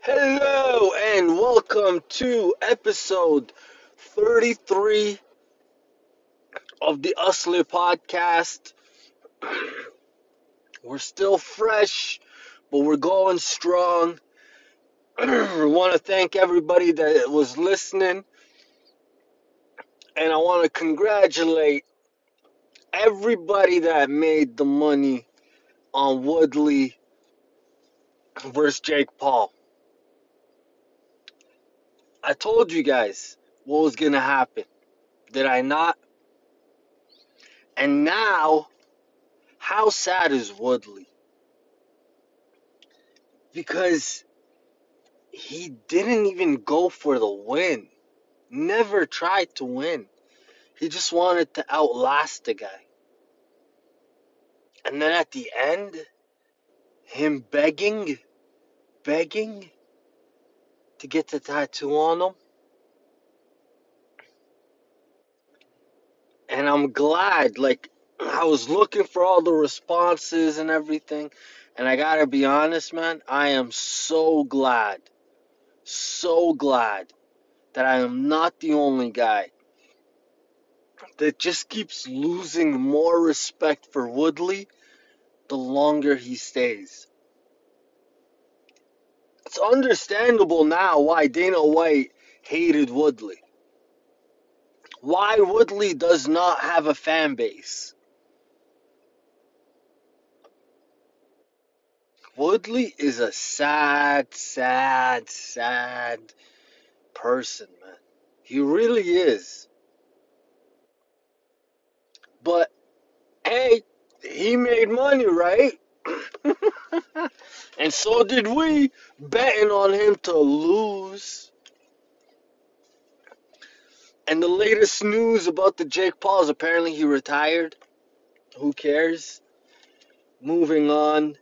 Hello and welcome to episode 33 of the Usler podcast. We're still fresh, but we're going strong. I want to thank everybody that was listening, and I want to congratulate everybody that made the money on Woodley versus Jake Paul. I told you guys what was going to happen. Did I not? And now, how sad is Woodley? Because he didn't even go for the win. Never tried to win. He just wanted to outlast the guy. And then at the end, him begging, begging to get the tattoo on them. And I'm glad, like, I was looking for all the responses and everything. And I gotta be honest, man, I am so glad, so glad that I am not the only guy that just keeps losing more respect for Woodley the longer he stays. It's understandable now why Dana White hated Woodley. Why Woodley does not have a fan base. Woodley is a sad, sad, sad person, man. He really is. But hey, he made money, right? and so did we, betting on him to lose. And the latest news about the Jake Paul is apparently he retired. Who cares? Moving on.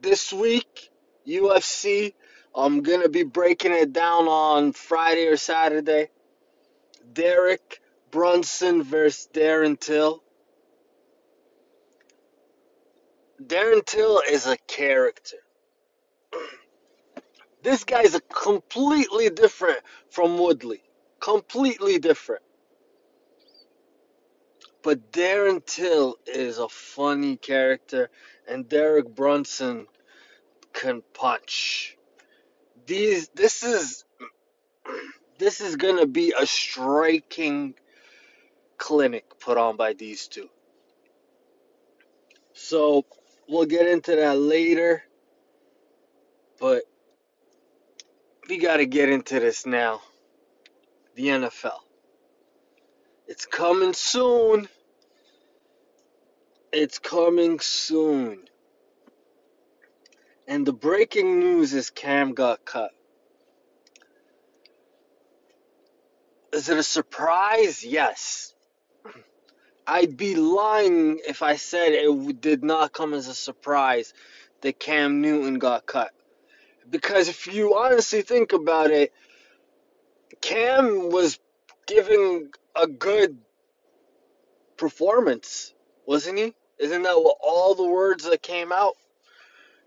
This week, UFC, I'm gonna be breaking it down on Friday or Saturday. Derek Brunson versus Darren Till. Darren Till is a character. This guy's a completely different from Woodley. Completely different. But Darren Till is a funny character, and Derek Brunson can punch. These, this is, this is gonna be a striking clinic put on by these two. So we'll get into that later, but we gotta get into this now. The NFL. It's coming soon. It's coming soon. And the breaking news is Cam got cut. Is it a surprise? Yes. I'd be lying if I said it did not come as a surprise that Cam Newton got cut. Because if you honestly think about it, Cam was giving a good performance, wasn't he? Isn't that what all the words that came out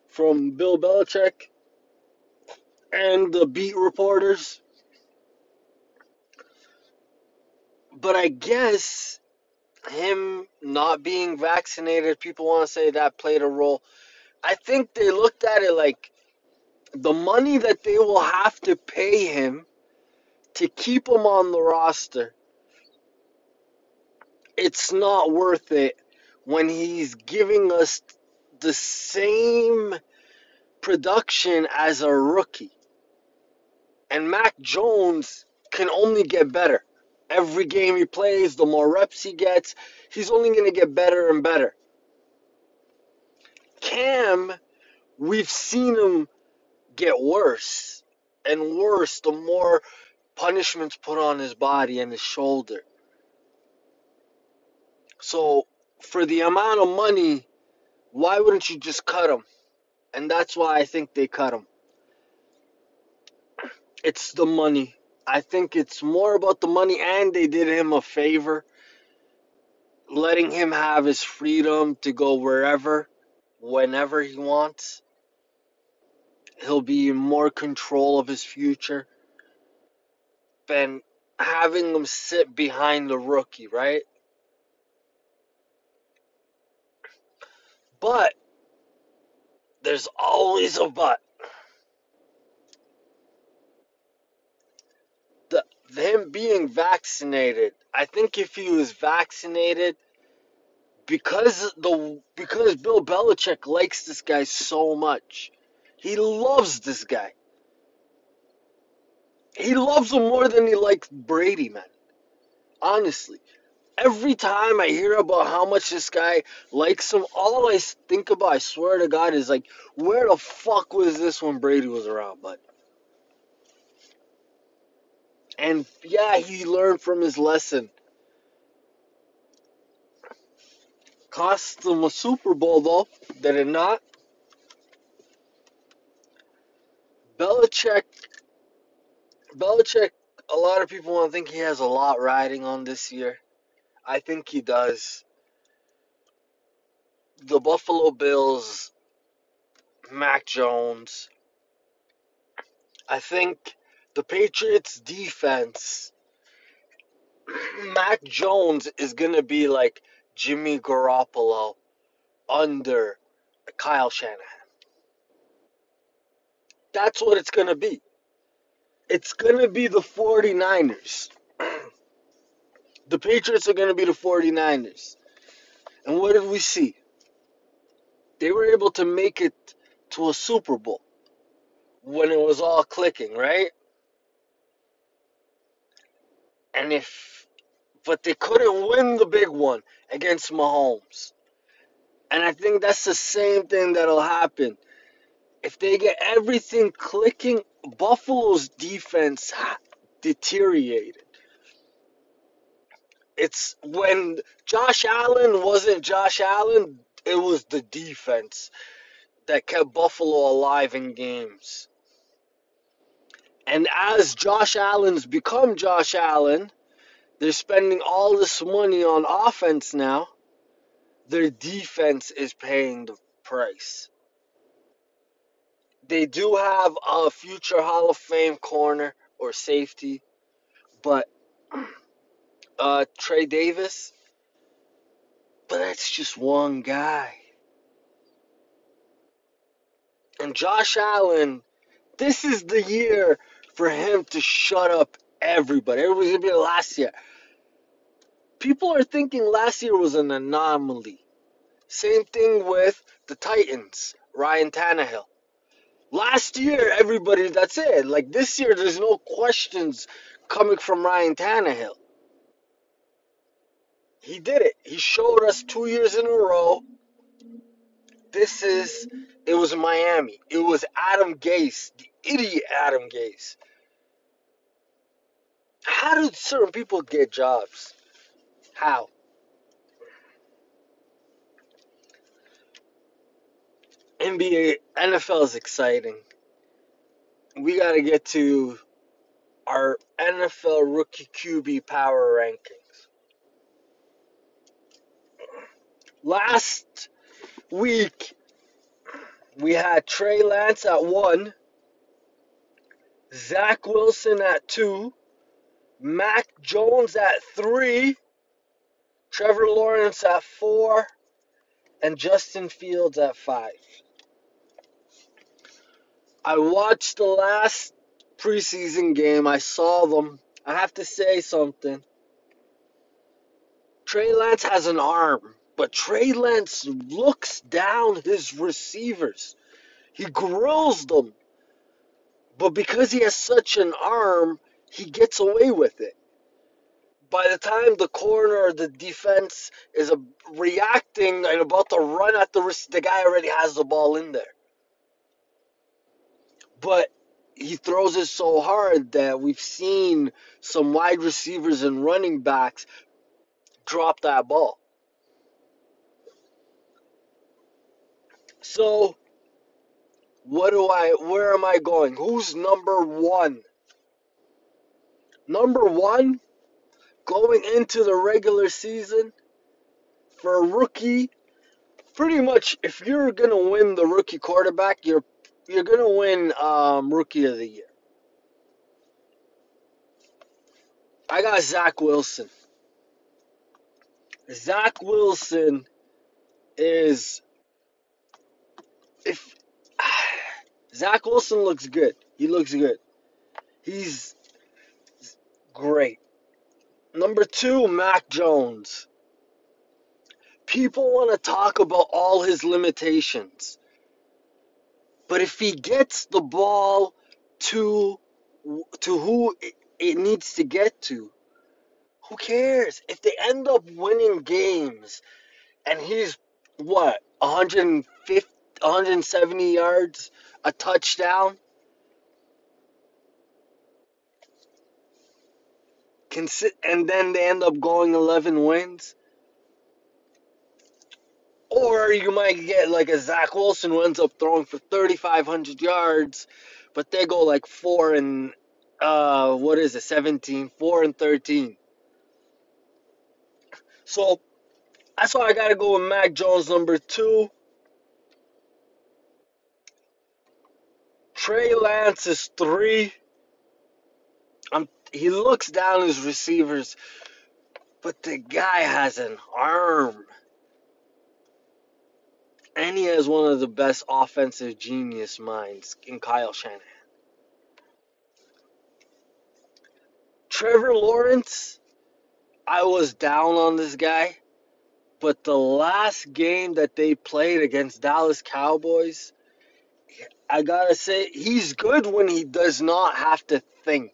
from Bill Belichick and the beat reporters? But I guess him not being vaccinated, people want to say that played a role. I think they looked at it like the money that they will have to pay him to keep him on the roster, it's not worth it when he's giving us the same production as a rookie. And Mac Jones can only get better. Every game he plays, the more reps he gets, he's only going to get better and better. Cam, we've seen him get worse and worse the more punishments put on his body and his shoulder. So, for the amount of money, why wouldn't you just cut him? And that's why I think they cut him. It's the money. I think it's more about the money, and they did him a favor, letting him have his freedom to go wherever, whenever he wants. he'll be in more control of his future than having him sit behind the rookie, right? But there's always a but. Him being vaccinated, I think if he was vaccinated, because the because Bill Belichick likes this guy so much, he loves this guy. He loves him more than he likes Brady, man. Honestly. Every time I hear about how much this guy likes him, all I think about, I swear to God, is like, where the fuck was this when Brady was around, bud? And yeah, he learned from his lesson. Cost him a Super Bowl, though, did it not? Belichick, Belichick, a lot of people want to think he has a lot riding on this year. I think he does. The Buffalo Bills, Mac Jones. I think the Patriots defense, Mac Jones is going to be like Jimmy Garoppolo under Kyle Shanahan. That's what it's going to be. It's going to be the 49ers. the Patriots are going to be the 49ers. And what did we see? They were able to make it to a Super Bowl when it was all clicking, right? And if, but they couldn't win the big one against Mahomes. And I think that's the same thing that'll happen. If they get everything clicking, Buffalo's defense deteriorated. It's when Josh Allen wasn't Josh Allen, it was the defense that kept Buffalo alive in games. And as Josh Allen's become Josh Allen, they're spending all this money on offense now. Their defense is paying the price. They do have a future Hall of Fame corner or safety, but uh, Tre'Davious, but that's just one guy. And Josh Allen, this is the year for him to shut up everybody. Everybody's gonna be last year. People are thinking last year was an anomaly. Same thing with the Titans, Ryan Tannehill. Last year, everybody, that's it. Like this year, there's no questions coming from Ryan Tannehill. He did it. He showed us two years in a row. This is, it was Miami. It was Adam Gase, the idiot Adam Gase. How do certain people get jobs? How? NBA, NFL is exciting. We got to get to our NFL rookie QB power rankings. Last week, we had Trey Lance at one, Zach Wilson at two, Mac Jones at three, Trevor Lawrence at four, and Justin Fields at five. I watched the last preseason game. I saw them. I have to say something. Trey Lance has an arm, but Trey Lance looks down his receivers. He grills them. But because he has such an arm, he gets away with it. By the time the corner or the defense is reacting and about to run at the wrist, the guy already has the ball in there. But he throws it so hard that we've seen some wide receivers and running backs drop that ball. So, what do I, where am I going? Who's number one? Number one, going into the regular season for a rookie, pretty much if you're going to win the rookie quarterback, you're you're gonna win um, Rookie of the Year. I got Zach Wilson. Zach Wilson is if Zach Wilson looks good. He looks good. He's great. Number two, Mac Jones. People want to talk about all his limitations. But if he gets the ball to to who it needs to get to, who cares? If they end up winning games and he's what 150 170 yards a touchdown. And then they end up going 11 wins. Or you might get like a Zach Wilson who ends up throwing for 3500 yards but they go like 4 and uh what is it 17 4 and 13 so that's why I got to go with Mac Jones number 2 Trey Lance is three. I'm, he looks down his receivers, but the guy has an arm. And he has one of the best offensive genius minds in Kyle Shanahan. Trevor Lawrence, I was down on this guy, but the last game that they played against Dallas Cowboys, I gotta say, he's good when he does not have to think.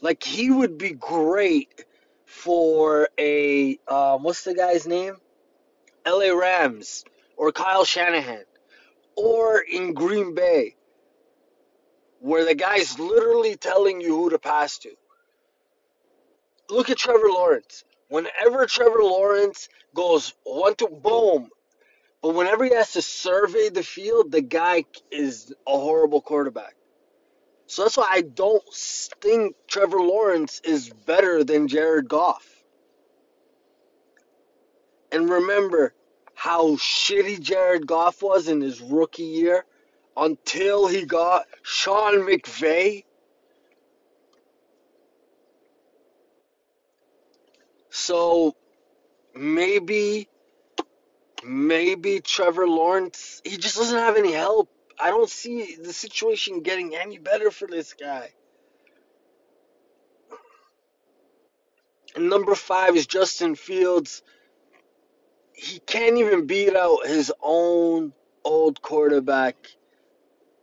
Like he would be great for a um, what's the guy's name? L.A. Rams or Kyle Shanahan or in Green Bay, where the guy's literally telling you who to pass to. Look at Trevor Lawrence. Whenever Trevor Lawrence goes one to boom, but whenever he has to survey the field, the guy is a horrible quarterback. So that's why I don't think Trevor Lawrence is better than Jared Goff. And remember how shitty Jared Goff was in his rookie year until he got Sean McVay. So maybe maybe Trevor Lawrence, he just doesn't have any help. I don't see the situation getting any better for this guy. And number five is Justin Fields. He can't even beat out his own old quarterback,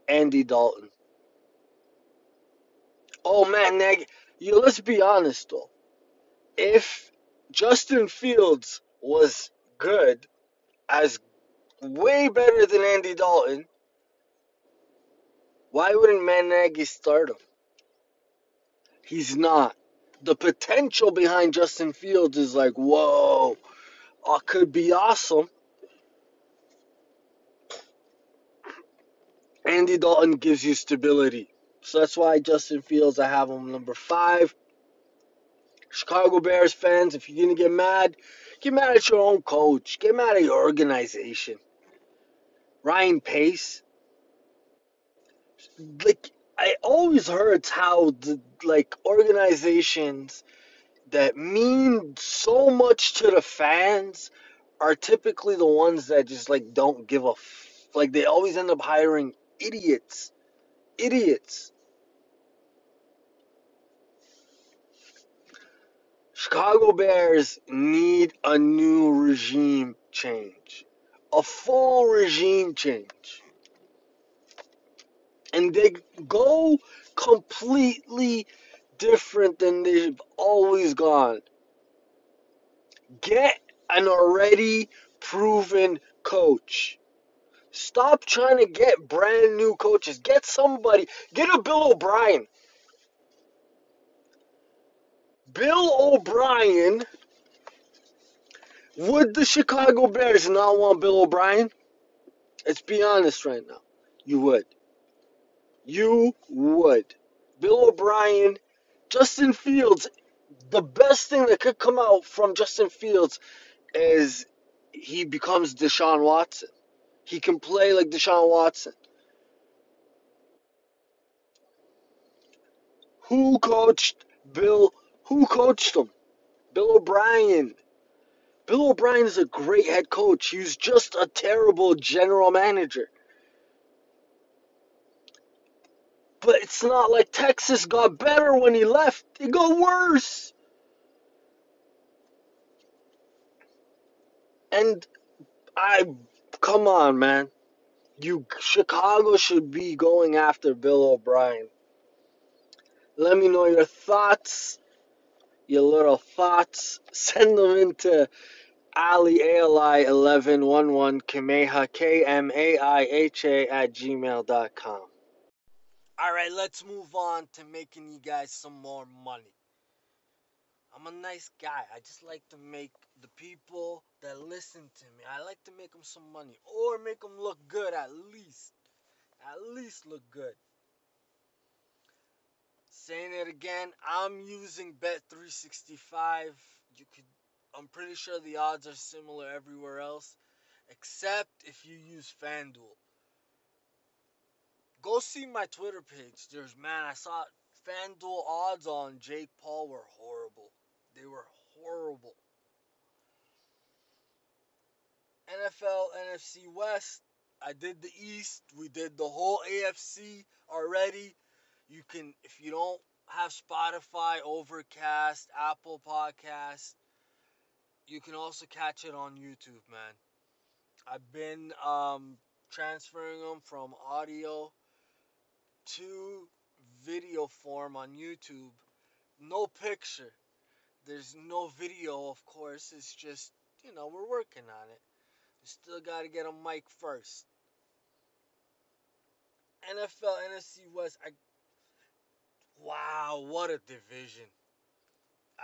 Andy Dalton. Oh man, Neg, you let's be honest though. If Justin Fields was good, as way better than Andy Dalton, why wouldn't Matt Nagy start him? He's not. The potential behind Justin Fields is like, whoa, uh, could be awesome. Andy Dalton gives you stability. So that's why Justin Fields, I have him number five. Chicago Bears fans, if you're going to get mad, Get mad at your own coach. Get mad at your organization. Ryan Pace. Like I always heard how the like organizations that mean so much to the fans are typically the ones that just like don't give a f- like they always end up hiring idiots. Idiots. Chicago Bears need a new regime change, a full regime change. And they go completely different than they've always gone. Get an already proven coach. Stop trying to get brand new coaches. Get somebody. Get a Bill O'Brien. Bill O'Brien. Would the Chicago Bears not want Bill O'Brien? Let's be honest right now. You would. You would. Bill O'Brien, Justin Fields. The best thing that could come out from Justin Fields is he becomes Deshaun Watson. He can play like Deshaun Watson. Who coached Bill who coached him? Bill O'Brien. Bill O'Brien is a great head coach. He was just a terrible general manager. But it's not like Texas got better when he left. It got worse. And I come on, man. You Chicago should be going after Bill O'Brien. Let me know your thoughts, your little thoughts. Send them into Ali Ali eleven one one Kameha K M A I H A at gmail.com. Alright, let's move on to making you guys some more money. I'm a nice guy. I just like to make the people that listen to me, I like to make them some money or make them look good at least. At least look good. Saying it again, I'm using Bet365. You could I'm pretty sure the odds are similar everywhere else except if you use FanDuel. Go see my Twitter page. There's man, I saw FanDuel odds on Jake Paul were horrible. They were horrible. NFL NFC West. I did the East. We did the whole AFC already. You can, if you don't have Spotify, Overcast, Apple Podcast, you can also catch it on YouTube, man. I've been um, transferring them from audio to video form on YouTube. No picture. There's no video, of course. It's just, you know, we're working on it. Still got to get a mic first. NFL, NFC West. I, wow, what a division.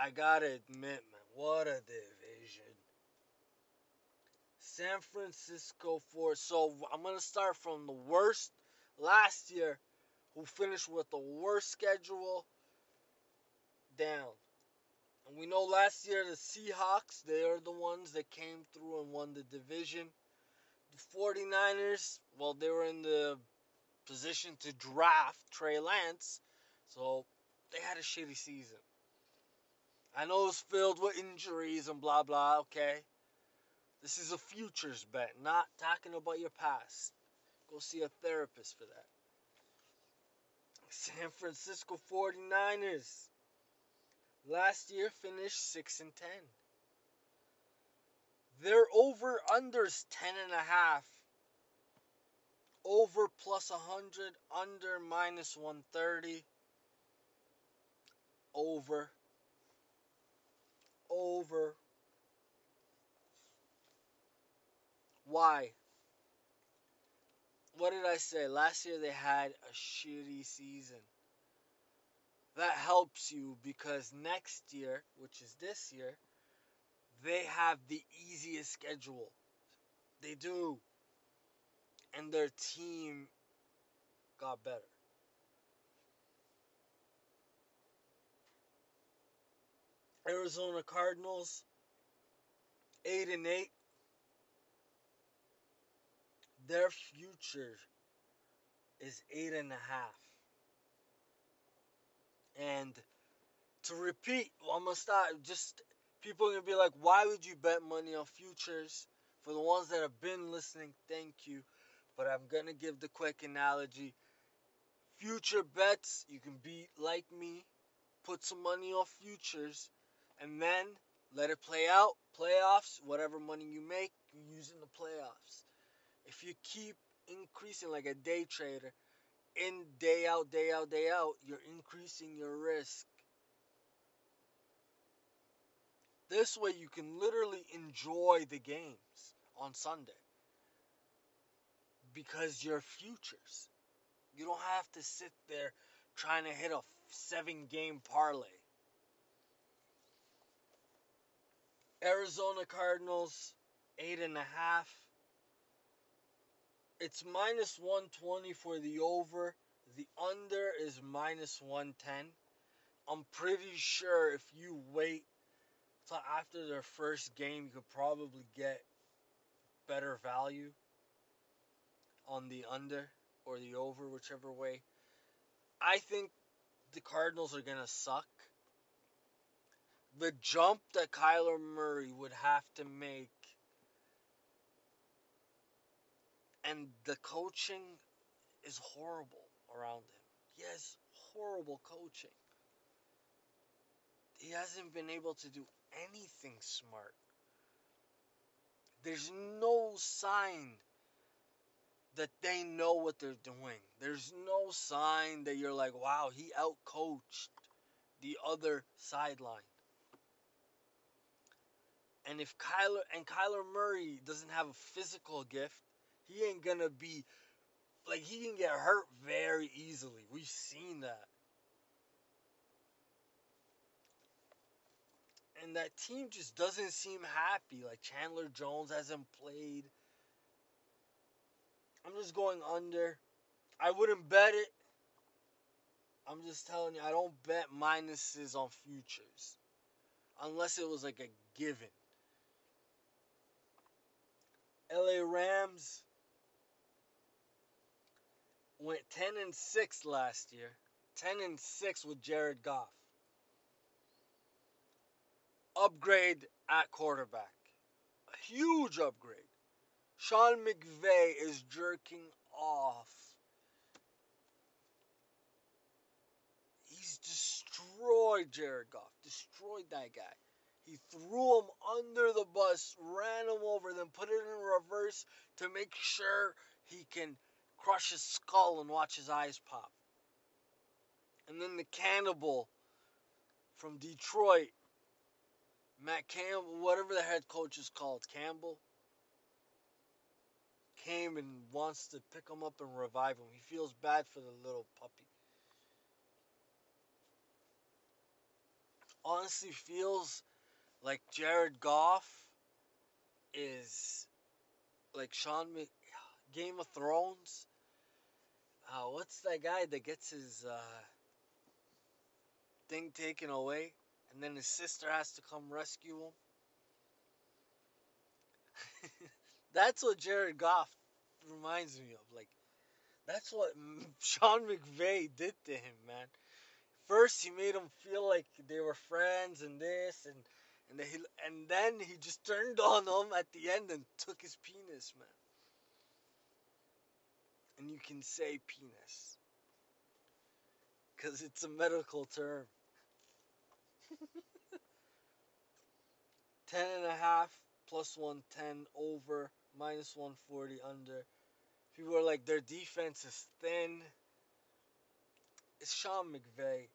I got to admit, man, what a division. San Francisco for so I'm gonna start from the worst last year, who finished with the worst schedule down. And we know last year the Seahawks, they are the ones that came through and won the division. The 49ers, well, they were in the position to draft Trey Lance, so they had a shitty season. I know it's filled with injuries and blah blah, okay? This is a futures bet, not talking about your past. Go see a therapist for that. San Francisco 49ers. Last year finished 6 and 10. Their over unders 10 and a half. Over plus 100, under minus 130. Over. Over. Why? What did I say? Last year they had a shitty season that helps you because next year, which is this year, they have the easiest schedule. They do. And their team got better. Arizona Cardinals, 8 and 8. Their future is eight and a half. And to repeat, I'm gonna start. Just people are gonna be like, why would you bet money on futures? For the ones that have been listening, thank you. But I'm gonna give the quick analogy. Future bets, you can be like me, put some money on futures, and then let it play out. Playoffs, whatever money you make, you use in the playoffs. If you keep increasing like a day trader, in day out, day out, day out, you're increasing your risk. This way, you can literally enjoy the games on Sunday because you're futures. You don't have to sit there trying to hit a seven game parlay. Arizona Cardinals, eight and a half. It's minus 120 for the over. The under is minus 110. I'm pretty sure if you wait till after their first game, you could probably get better value on the under or the over, whichever way. I think the Cardinals are going to suck, the jump that Kyler Murray would have to make and the coaching is horrible around him. He has horrible coaching. He hasn't been able to do anything smart. There's no sign that they know what they're doing. There's no sign that you're like, wow, he outcoached the other sideline. And if Kyler and Kyler Murray doesn't have a physical gift, he ain't gonna be like he can get hurt very easily. We've seen that. And that team just doesn't seem happy. Like Chandler Jones hasn't played. I'm just going under. I wouldn't bet it. I'm just telling you, I don't bet minuses on futures. Unless it was like a given. LA Rams went 10 and 6 last year. 10 and 6 with Jared Goff. Upgrade at quarterback. A huge upgrade. Sean McVay is jerking off. He's destroyed Jared Goff. Destroyed that guy. He threw him under the bus, ran him over, then put it in reverse to make sure he can crush his skull and watch his eyes pop. And then the cannibal from Detroit, Matt Campbell, whatever the head coach is called, Campbell, came and wants to pick him up and revive him. He feels bad for the little puppy. Honestly, feels like Jared Goff is like Sean Game of Thrones uh, what's that guy that gets his uh, thing taken away and then his sister has to come rescue him? that's what Jared Goff reminds me of. Like, that's what Sean McVay did to him, man. First, he made him feel like they were friends and this, and and, he, and then he just turned on them at the end and took his penis, man and you can say penis because it's a medical term. 10 and a half plus 110 over minus 140 under. People are like their defense is thin. It's Sean McVay.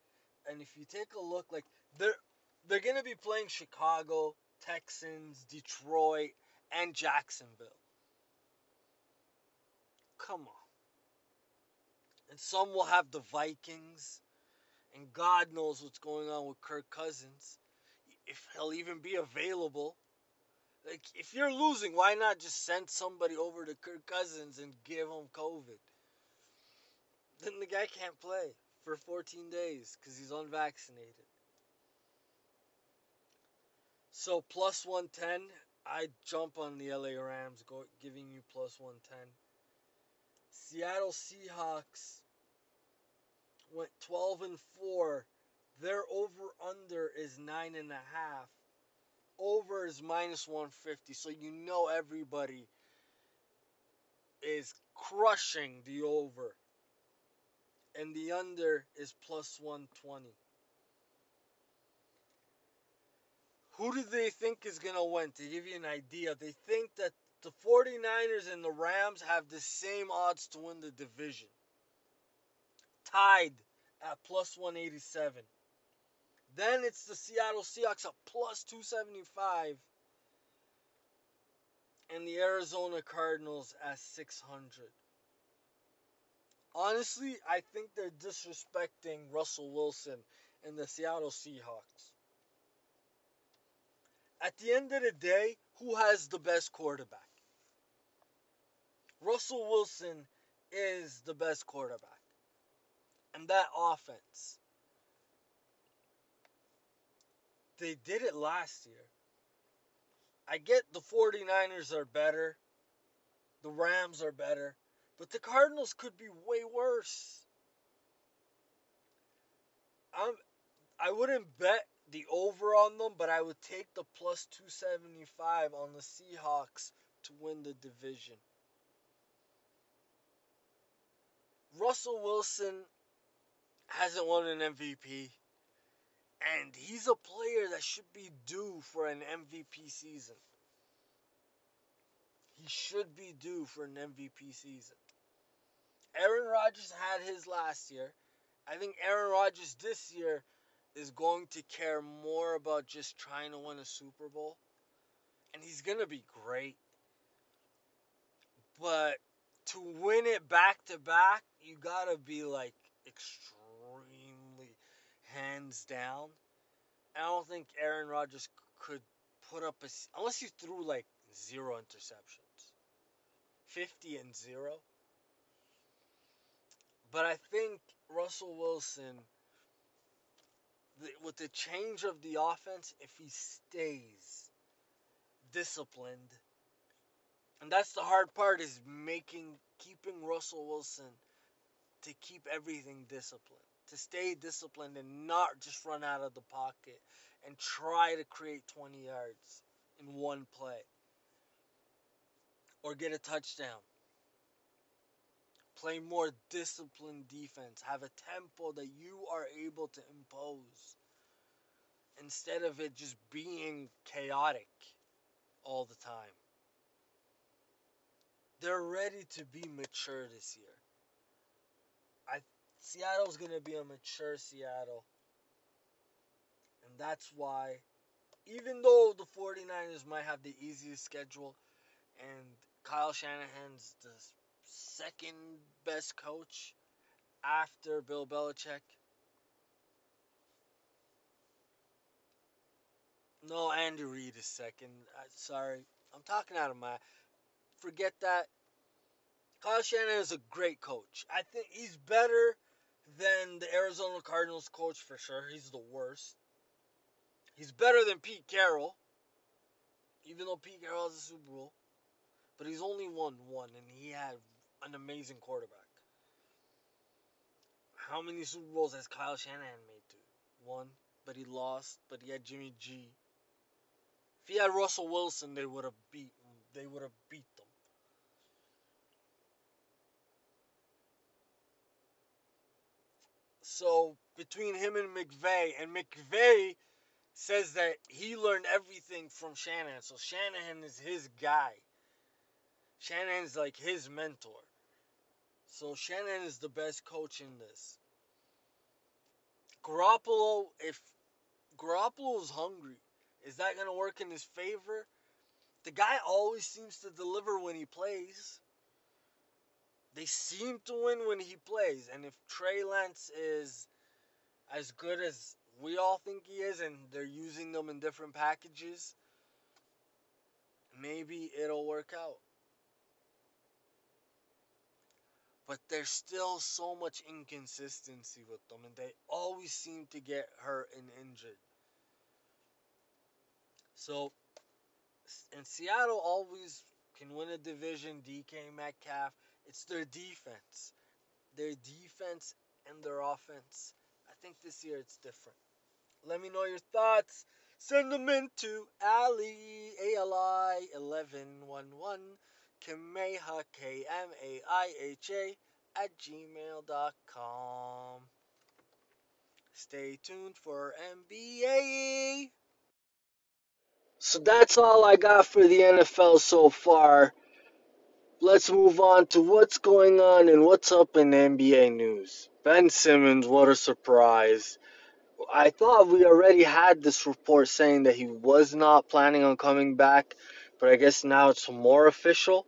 And if you take a look like they're they're going to be playing Chicago, Texans, Detroit, and Jacksonville. Come on and some will have the Vikings, and God knows what's going on with Kirk Cousins, if he'll even be available. Like, if you're losing, why not just send somebody over to Kirk Cousins and give him COVID? Then the guy can't play for 14 days because he's unvaccinated. So plus 110, I jump on the LA Rams, go, giving you plus 110. Seattle Seahawks went 12 and 4. Their over under is nine and a half. Over is minus 150. So you know everybody is crushing the over. And the under is plus 120. Who do they think is going to win? To give you an idea, they think that the 49ers and the Rams have the same odds to win the division. Tied at plus 187. Then it's the Seattle Seahawks at plus 275. And the Arizona Cardinals at 600. Honestly, I think they're disrespecting Russell Wilson and the Seattle Seahawks. At the end of the day, who has the best quarterback? Russell Wilson is the best quarterback. And that offense. They did it last year. I get the 49ers are better. The Rams are better. But the Cardinals could be way worse. I wouldn't bet the over on them, but I would take the plus 275 on the Seahawks to win the division. Russell Wilson hasn't won an MVP, and he's a player that should be due for an MVP season. He should be due for an MVP season. Aaron Rodgers had his last year. I think Aaron Rodgers this year is going to care more about just trying to win a Super Bowl. And he's going to be great. But to win it back to back, you got to be like extremely hands down. I don't think Aaron Rodgers could put up a unless he threw like zero interceptions. 50 and 0. But I think Russell Wilson with the change of the offense, if he stays disciplined, and that's the hard part is making keeping Russell Wilson to keep everything disciplined, to stay disciplined and not just run out of the pocket and try to create 20 yards in one play or get a touchdown. Play more disciplined defense. Have a tempo that you are able to impose instead of it just being chaotic all the time. They're ready to be mature this year. I Seattle's going to be a mature Seattle. And that's why even though the 49ers might have the easiest schedule and Kyle Shanahan's the second best coach after Bill Belichick. No, Andy Reid is second. I, sorry, I'm talking out of my. Forget that. Kyle Shanahan is a great coach. I think he's better than the Arizona Cardinals coach for sure. He's the worst. He's better than Pete Carroll, even though Pete Carroll has a Super Bowl. But he's only won one, and he had an amazing quarterback. How many Super Bowls has Kyle Shanahan made to? One, but he lost. But he had Jimmy G. If he had Russell Wilson, they would have beat. They would have beat them. So between him and McVay, and McVay says that he learned everything from Shanahan. So Shanahan is his guy. Shanahan's like his mentor. So Shanahan is the best coach in this. Garoppolo, if Garoppolo is hungry, is that going to work in his favor? The guy always seems to deliver when he plays. They seem to win when he plays. And if Trey Lance is as good as we all think he is, and they're using them in different packages, maybe it'll work out. But there's still so much inconsistency with them, and they always seem to get hurt and injured. So, and Seattle always can win a division. DK Metcalf, it's their defense, their defense and their offense. I think this year it's different. Let me know your thoughts. Send them in to Ali, A-L-I, 1111 Kameha, K M A I H A, at gmail.com. Stay tuned for NBA. So that's all I got for the NFL so far. Let's move on to what's going on and what's up in NBA news. Ben Simmons, what a surprise. I thought we already had this report saying that he was not planning on coming back, but I guess now it's more official.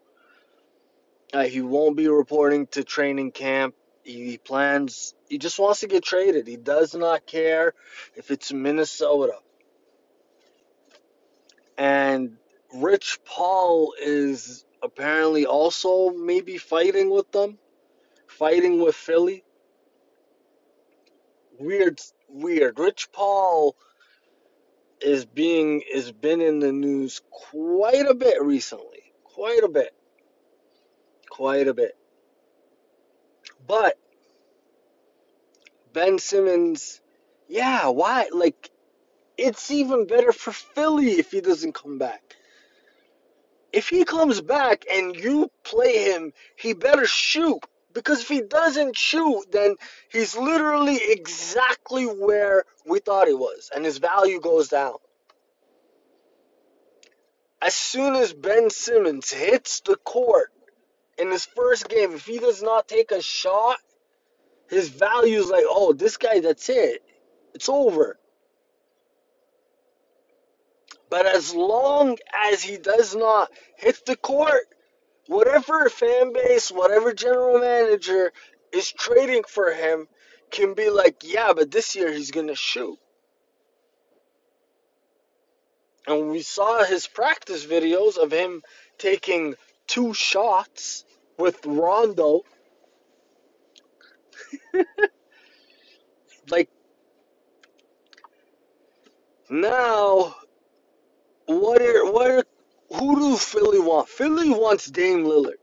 Uh, he won't be reporting to training camp. He plans, he just wants to get traded. He does not care if it's Minnesota. And Rich Paul is apparently also maybe fighting with them, fighting with Philly. Weird, weird. Rich Paul is being is been in the news quite a bit recently, quite a bit quite a bit. But Ben Simmons, Yeah, why? Like, it's even better for Philly if he doesn't come back. If he comes back and you play him, he better shoot. Because if he doesn't shoot, then he's literally exactly where we thought he was, and his value goes down. As soon as Ben Simmons hits the court in his first game, if he does not take a shot, his value is like, oh, this guy, that's it. It's over. But as long as he does not hit the court, whatever fan base, whatever general manager is trading for him can be like, yeah, but this year he's going to shoot. And we saw his practice videos of him taking two shots with Rondo. like, now, what are, what are, who do Philly want? Philly wants Dame Lillard.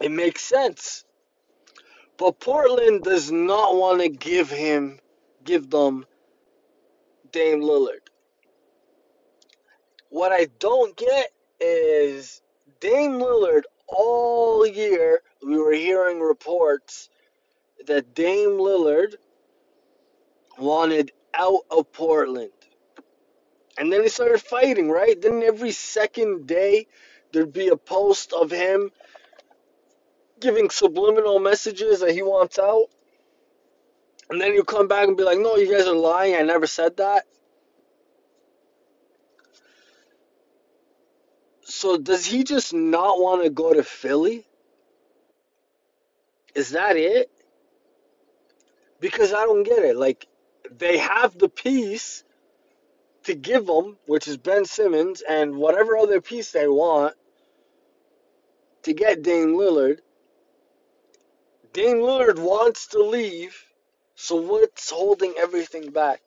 It makes sense. But Portland does not want to give him, give them Dame Lillard. What I don't get is Dame Lillard all year. We were hearing reports that Dame Lillard wanted out of Portland. And then he started fighting, right? Then every second day there'd be a post of him giving subliminal messages that he wants out. And then you come back and be like, no, you guys are lying. I never said that. So does he just not want to go to Philly? Is that it? Because I don't get it. Like, they have the piece to give them, which is Ben Simmons, and whatever other piece they want to get Dame Lillard. Dame Lillard wants to leave, so what's holding everything back?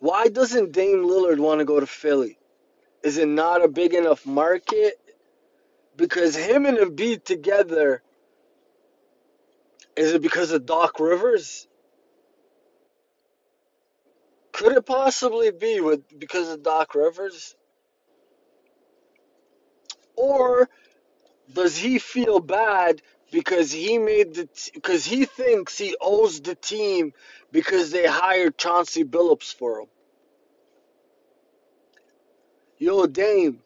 Why doesn't Dame Lillard want to go to Philly? Is it not a big enough market? Because him and Embiid together, is it because of Doc Rivers? Could it possibly be with because of Doc Rivers? Or does he feel bad because he made the because he thinks he owes the team because they hired Chauncey Billups for him? Yo, Dame,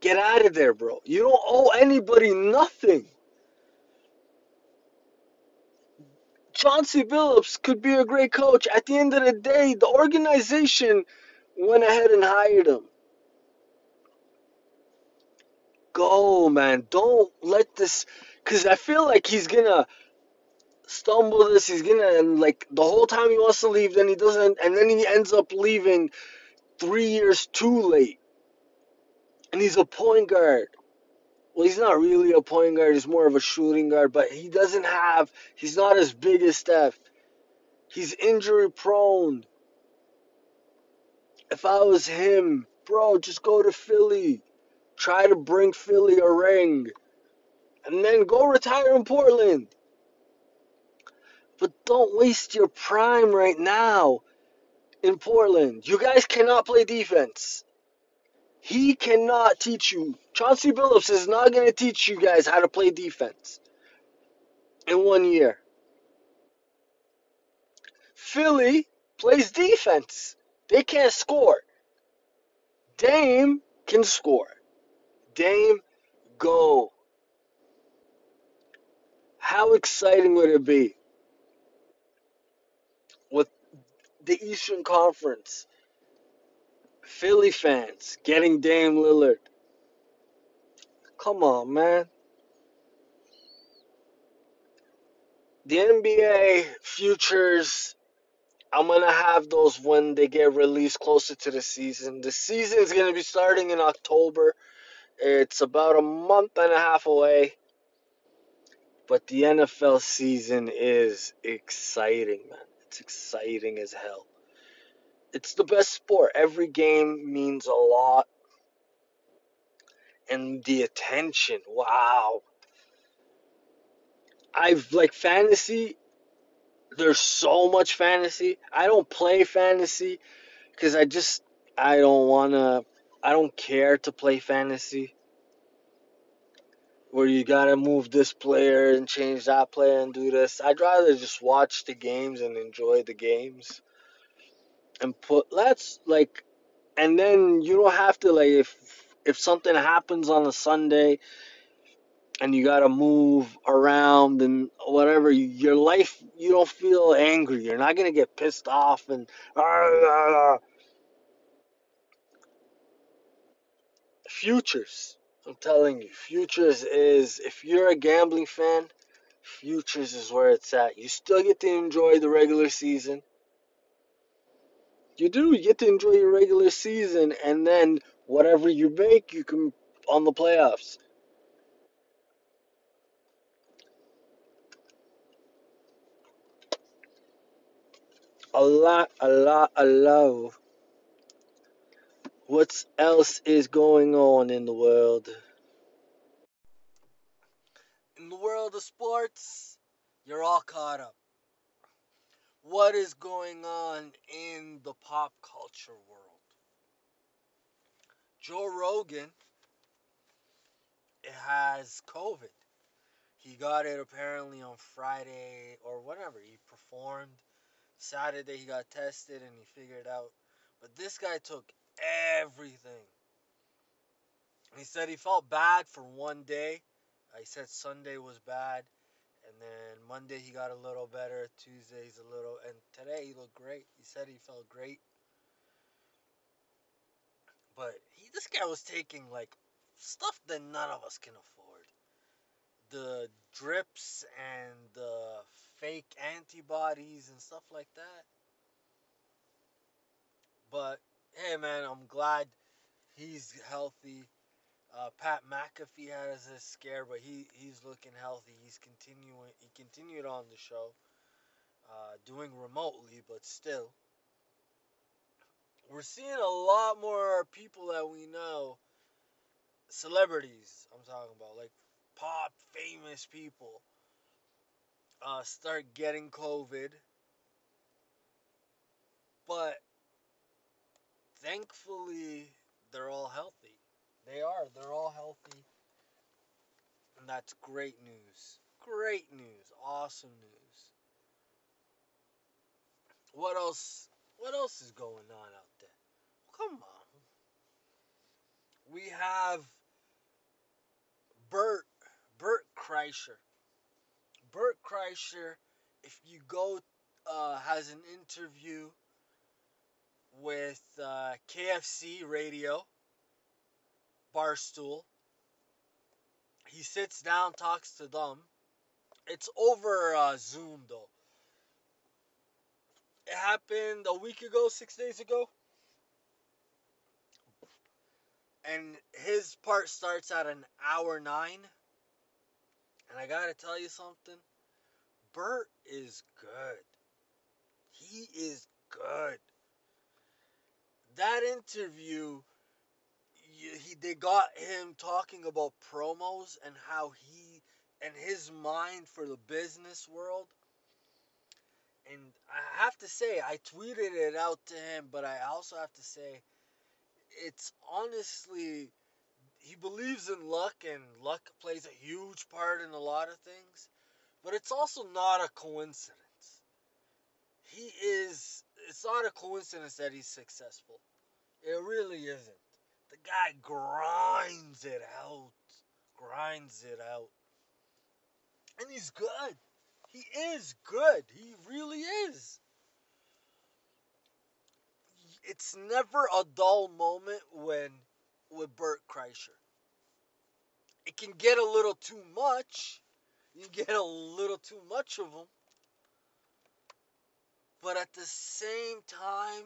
get out of there, bro. You don't owe anybody nothing. Chauncey Billups could be a great coach. At the end of the day, the organization went ahead and hired him. Go, man. Don't let this. Because I feel like he's to stumble this. He's going to, like, the whole time he wants to leave, then he doesn't. And then he ends up leaving three years too late. And he's a point guard. Well, he's not really a point guard. He's more of a shooting guard, but he doesn't have. He's not as big as Steph. He's injury prone. If I was him, bro, just go to Philly. Try to bring Philly a ring. And then go retire in Portland. But don't waste your prime right now in Portland. You guys cannot play defense. He cannot teach you. Chauncey Billups is not going to teach you guys how to play defense in one year. Philly plays defense. They can't score. Dame can score. Dame, go. How exciting would it be with the Eastern Conference? Philly fans getting Dame Lillard. Come on, man. The NBA futures, I'm going to have those when they get released closer to the season. The season is going to be starting in October. It's about a month and a half away. But the NFL season is exciting, man. It's exciting as hell. It's the best sport. Every game means a lot. And the attention, wow. I've like fantasy there's so much fantasy. I don't play fantasy because I just I don't wanna. I don't care to play fantasy where you gotta move this player and change that player and do this. I'd rather just watch the games and enjoy the games and put let's like and then you don't have to like if if something happens on a Sunday and you gotta move around and whatever your life you don't feel angry. You're not gonna get pissed off and futures. I'm telling you futures is if you're a gambling fan futures is where it's at. You still get to enjoy the regular season you do you get to enjoy your regular season and then whatever you make you can on the playoffs. A lot a lot a lot what else is going on in the world? In the world of sports you're all caught up what is going on in the pop culture world. Joe rogan has covid. He got it apparently on friday or whatever. He performed saturday. He got tested and he figured out. But this guy took everything. He said he felt bad for one day. He said Sunday was bad, and then Monday he got a little better. Tuesday's a little, and today he looked great. He said he felt great, but he this guy was taking like stuff that none of us can afford. The drips and the fake antibodies and stuff like that. But hey, man, I'm glad he's healthy. Uh, Pat McAfee has a scare, but he, he's looking healthy. He's continuing. He continued on the show, uh, doing remotely, but still. We're seeing a lot more people that we know, celebrities. I'm talking about like pop famous people, uh, start getting COVID. But thankfully, they're all healthy. They are. They're all healthy. And that's great news. Great news. Awesome news. What else? What else is going on out there? Come on. We have Bert Bert Kreischer. Bert Kreischer, if you go, uh, has an interview with uh, KFC Radio, Barstool. He sits down, talks to them. It's over uh, Zoom though. It happened a week ago, six days ago. And his part starts at an hour nine. And I gotta tell you something. Bert is good. He is good that interview, they got him talking about promos and how he and his mind for the business world. And I have to say, I tweeted it out to him, but I also have to say, it's honestly, he believes in luck, and luck plays a huge part in a lot of things, but it's also not a coincidence. He is it's not a coincidence that he's successful. It really isn't. Guy grinds it out. Grinds it out. And he's good. He is good. He really is. It's never a dull moment when with Bert Kreischer. It can get a little too much. You get a little too much of him. But at the same time,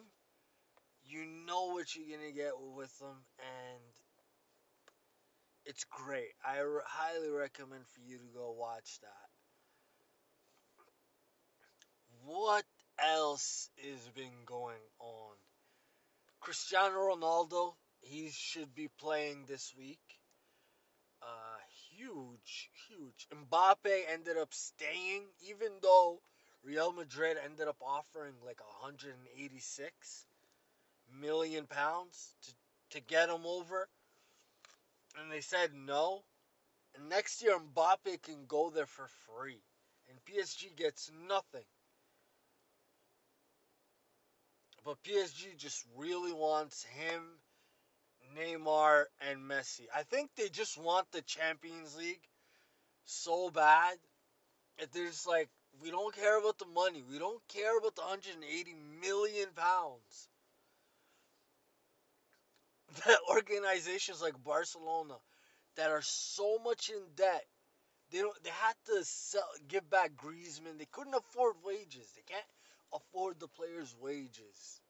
you know what you're gonna get with them, and it's great. I highly recommend for you to go watch that. What else is been going on? Cristiano Ronaldo, he should be playing this week. Uh, huge, huge. Mbappe ended up staying, even though Real Madrid ended up offering like 186 million pounds to, to get him over. And they said no. And next year Mbappe can go there for free. And PSG gets nothing. But PSG just really wants him, Neymar, and Messi. I think they just want the Champions League so bad. That they're just like, we don't care about the money. We don't care about the 180 million pounds that organizations like Barcelona that are so much in debt, they don't. They had to sell, give back Griezmann. They couldn't afford wages. They can't afford the players' wages.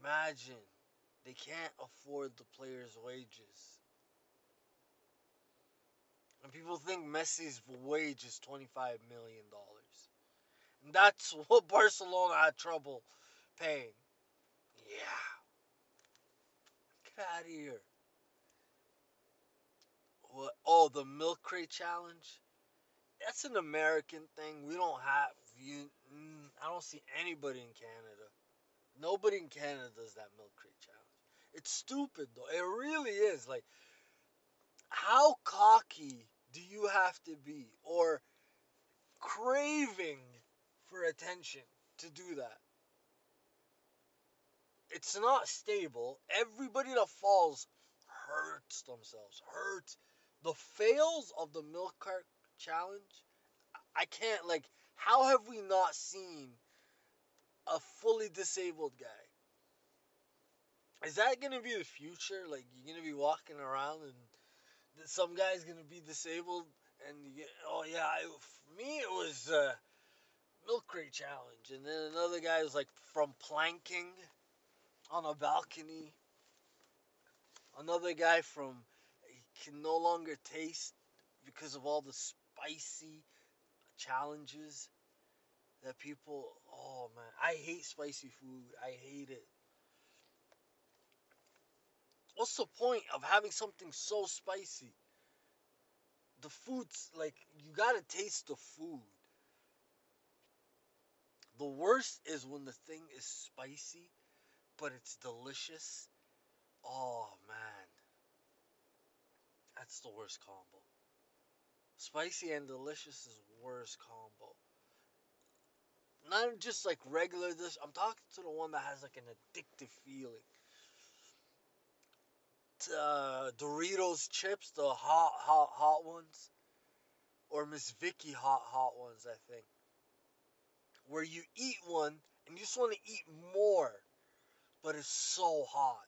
Imagine they can't afford the players' wages. And people think Messi's wage is $25 million. And that's what Barcelona had trouble paying. Yeah. Out of here. What? Oh, the milk crate challenge? That's an American thing. We don't have you. Mm, I don't see anybody in Canada. Nobody in Canada does that milk crate challenge. It's stupid though. It really is. Like, how cocky do you have to be, or craving for attention to do that? It's not stable. Everybody that falls hurts themselves. Hurts. The fails of the milk cart challenge, I can't like. How have we not seen a fully disabled guy? Is that gonna be the future? Like you're gonna be walking around and some guy's gonna be disabled, and you get, oh yeah, I, for me it was uh, milk crate challenge, and then another guy was like from planking on a balcony. Another guy from can no longer taste because of all the spicy challenges that people oh man. I hate spicy food. I hate it. What's the point of having something so spicy? The food's like you gotta taste the food. The worst is when the thing is spicy but it's delicious oh man that's the worst combo Spicy and delicious is worst combo. Not just like regular this. I'm talking to the one that has like an addictive feeling. Uh, Doritos chips, the hot, hot, hot ones, or Miss Vickie hot, hot ones. I think. Where you eat one and you just want to eat more, but it's so hot.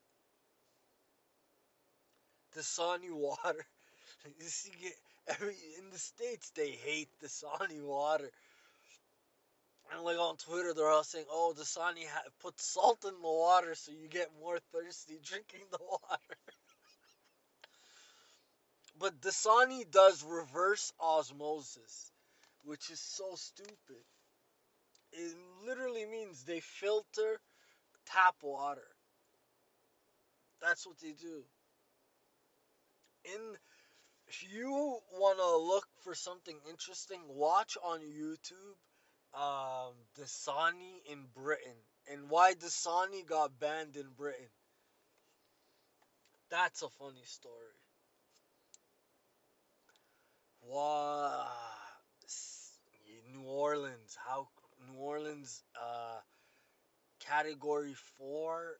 The Dasani water. you see, every in the states they hate the Dasani water. And like on Twitter, they're all saying, "Oh, Dasani ha- put salt in the water so you get more thirsty drinking the water." but Dasani does reverse osmosis, which is so stupid. It literally means they filter tap water. That's what they do. In if you want to look for something interesting, watch on YouTube um, Dasani in Britain and why Dasani got banned in Britain. That's a funny story. Wow. New Orleans, how New Orleans uh, category 4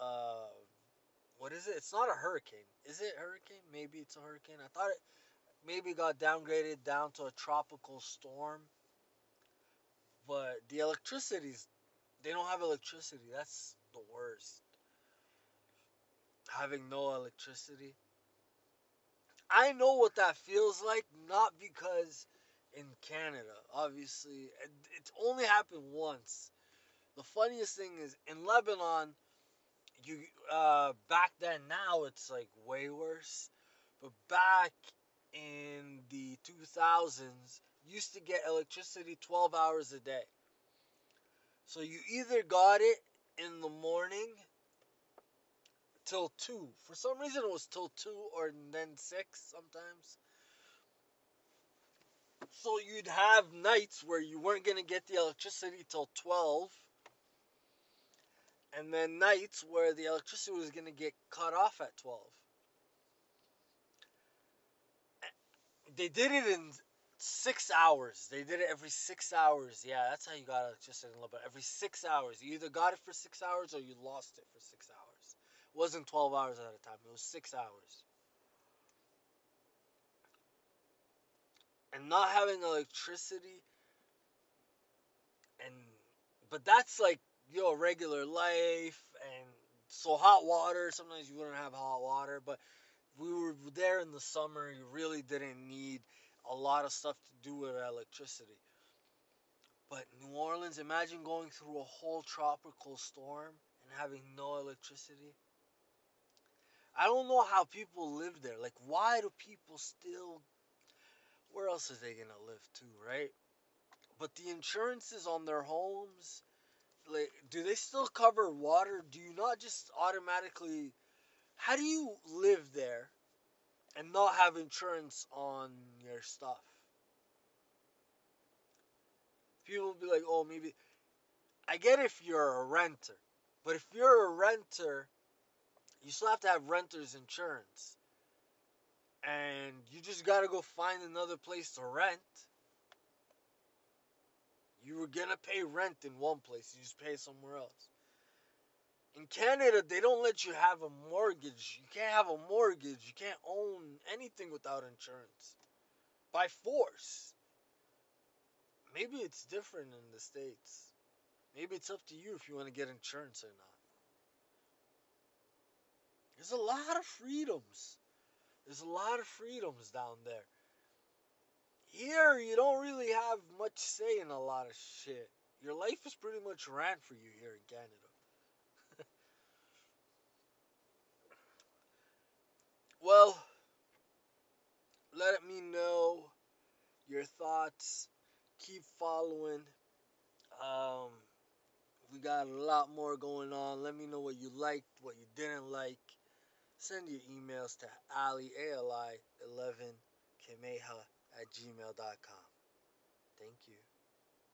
uh, what is it? It's not a hurricane. Is it hurricane? Maybe it's a hurricane. I thought it maybe got downgraded down to a tropical storm. But the electricity's they don't have electricity. That's the worst. Having no electricity. I know what that feels like, not because in Canada, obviously. It's only happened once. The funniest thing is in Lebanon, you uh back then now it's like way worse but back in the 2000s used to get electricity 12 hours a day so you either got it in the morning till 2 for some reason it was till 2 or then 6 sometimes So you'd have nights where you weren't going to get the electricity till 12. And then nights where the electricity was going to get cut off at 12. Eh, they did it in six hours. They did it every six hours. Yeah, that's how you got electricity in Lebanon. Every six hours. You either got it for six hours or you lost it for six hours. It wasn't 12 hours at a time, it was six hours. And not having electricity and but that's like your regular life and so hot water sometimes you wouldn't have hot water but we were there in the summer you really didn't need a lot of stuff to do with electricity. But New Orleans, imagine going through a whole tropical storm and having no electricity. I don't know how people live there. Like, why do people still. Where else are they to live too, right? But the insurances on their homes, like, do they still cover water? Do you not just automatically. How do you live there and not have insurance on your stuff. People will be like, oh, maybe. I get if you're a renter, but if you're a renter, you still have to have renter's insurance. And you just gotta go find another place to rent. You were gonna pay rent in one place, you just pay somewhere else. In Canada, they don't let you have a mortgage. You can't have a mortgage. You can't own anything without insurance. By force. Maybe it's different in the States. Maybe it's up to you if you want to get insurance or not. There's a lot of freedoms. There's a lot of freedoms down there. Here, you don't really have much say in a lot of shit. Your life is pretty much ran for you here in Canada. Well, let me know your thoughts. Keep following. Um, we got a lot more going on. Let me know what you liked, what you didn't like. Send your emails to ali, A-L-I, 11, kemeha at gmail.com. Thank you.